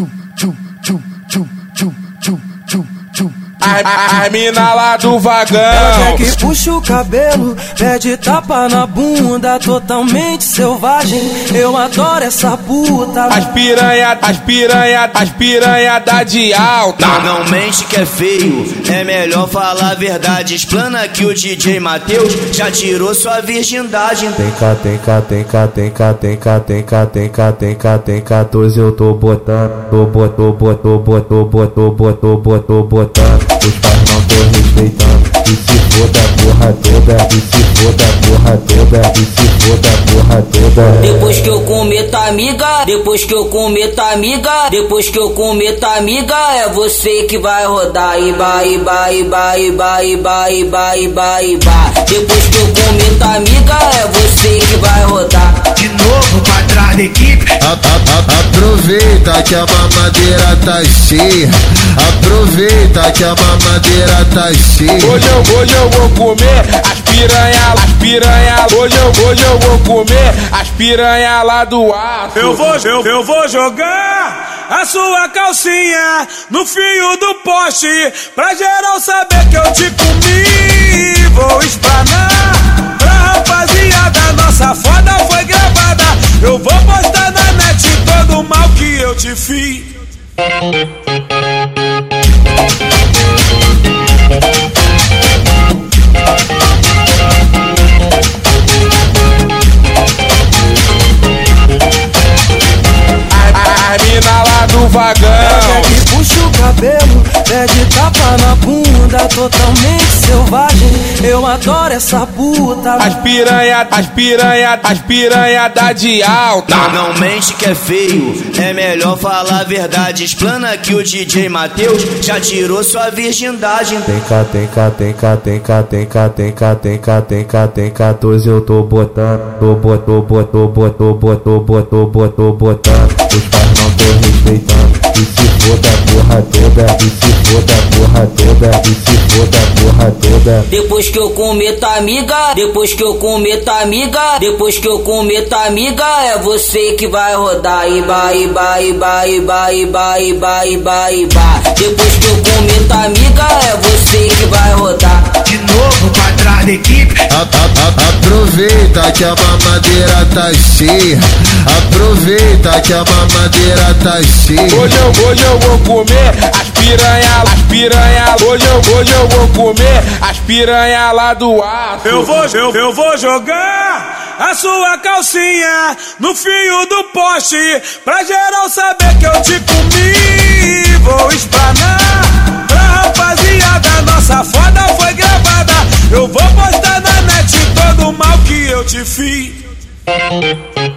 choo, choo, choo, choo, choo, choo, choo, choo. choo A, a, mina lá do vagão. Ela quer que puxa o cabelo, pede tapa na bunda, totalmente selvagem. Eu adoro essa puta. As piranha, as piranha, as piranha da de alta. Não, não mente que é feio, é melhor falar a verdade. Explana que o DJ Matheus já tirou sua virgindade. Tem cá, tem cá, tem cá, tem cá, tem cá, tem cá, tem cá, tem cá, tem 14 eu tô botando, tô botou, botou, botou, botou, botou, botou, botando. Os pais não tô respeitando. E se foda a porra toda, e se foda a porra toda, e se foda a porra toda. Depois que eu cometo amiga, depois que eu cometo amiga, depois que eu cometo amiga, é você que vai rodar. Iba, iba, iba, iba, iba, iba, iba, iba. Depois que eu cometo amiga, é você que vai rodar. De novo da equipe. A, a, a, aproveita que a mamadeira tá cheia. Aproveita que a mamadeira tá cheia. Hoje eu, hoje eu vou comer as piranha, as piranha. Hoje eu, hoje eu vou comer as piranha lá do aço. Eu vou, eu, eu vou jogar a sua calcinha no fio do poste pra geral saber que eu te comi. Vou espanar Eu vou postar na net todo o mal que eu te fiz. A, mina lá do vagão. Ela que puxa o cabelo, pede tapa na bunda, totalmente selvagem. Eu adoro essa puta. As piranha, as piranha, as piranha da de alta. Não, mente que é feio, é melhor falar a verdade. Explana que o DJ Matheus já tirou sua virgindade. Tem cá, tem cá, tem cá, tem cá, tem cá, tem cá, tem cá, tem cá, tem 14 eu tô botando, tô botou, botou, botou, botou, botou, botou, botando. Os pais não tô respeitando. E se foda a porra toda, e se foda a porra toda, e se foda a porra toda. Depois que eu cometo amiga, depois que eu cometo amiga, depois que eu cometo amiga, é você que vai rodar. Iba, iba, iba, iba, iba, iba, iba, iba. Depois que eu cometo amiga, é você que vai rodar. Aproveita que a mamadeira tá cheia. Aproveita que a mamadeira tá cheia. Hoje eu, hoje eu vou comer as piranha, as piranha. Hoje eu, hoje eu vou comer as piranha lá do aço. Eu vou, eu, eu vou jogar a sua calcinha no fio do poste pra geral saber que eu te comi. your feet.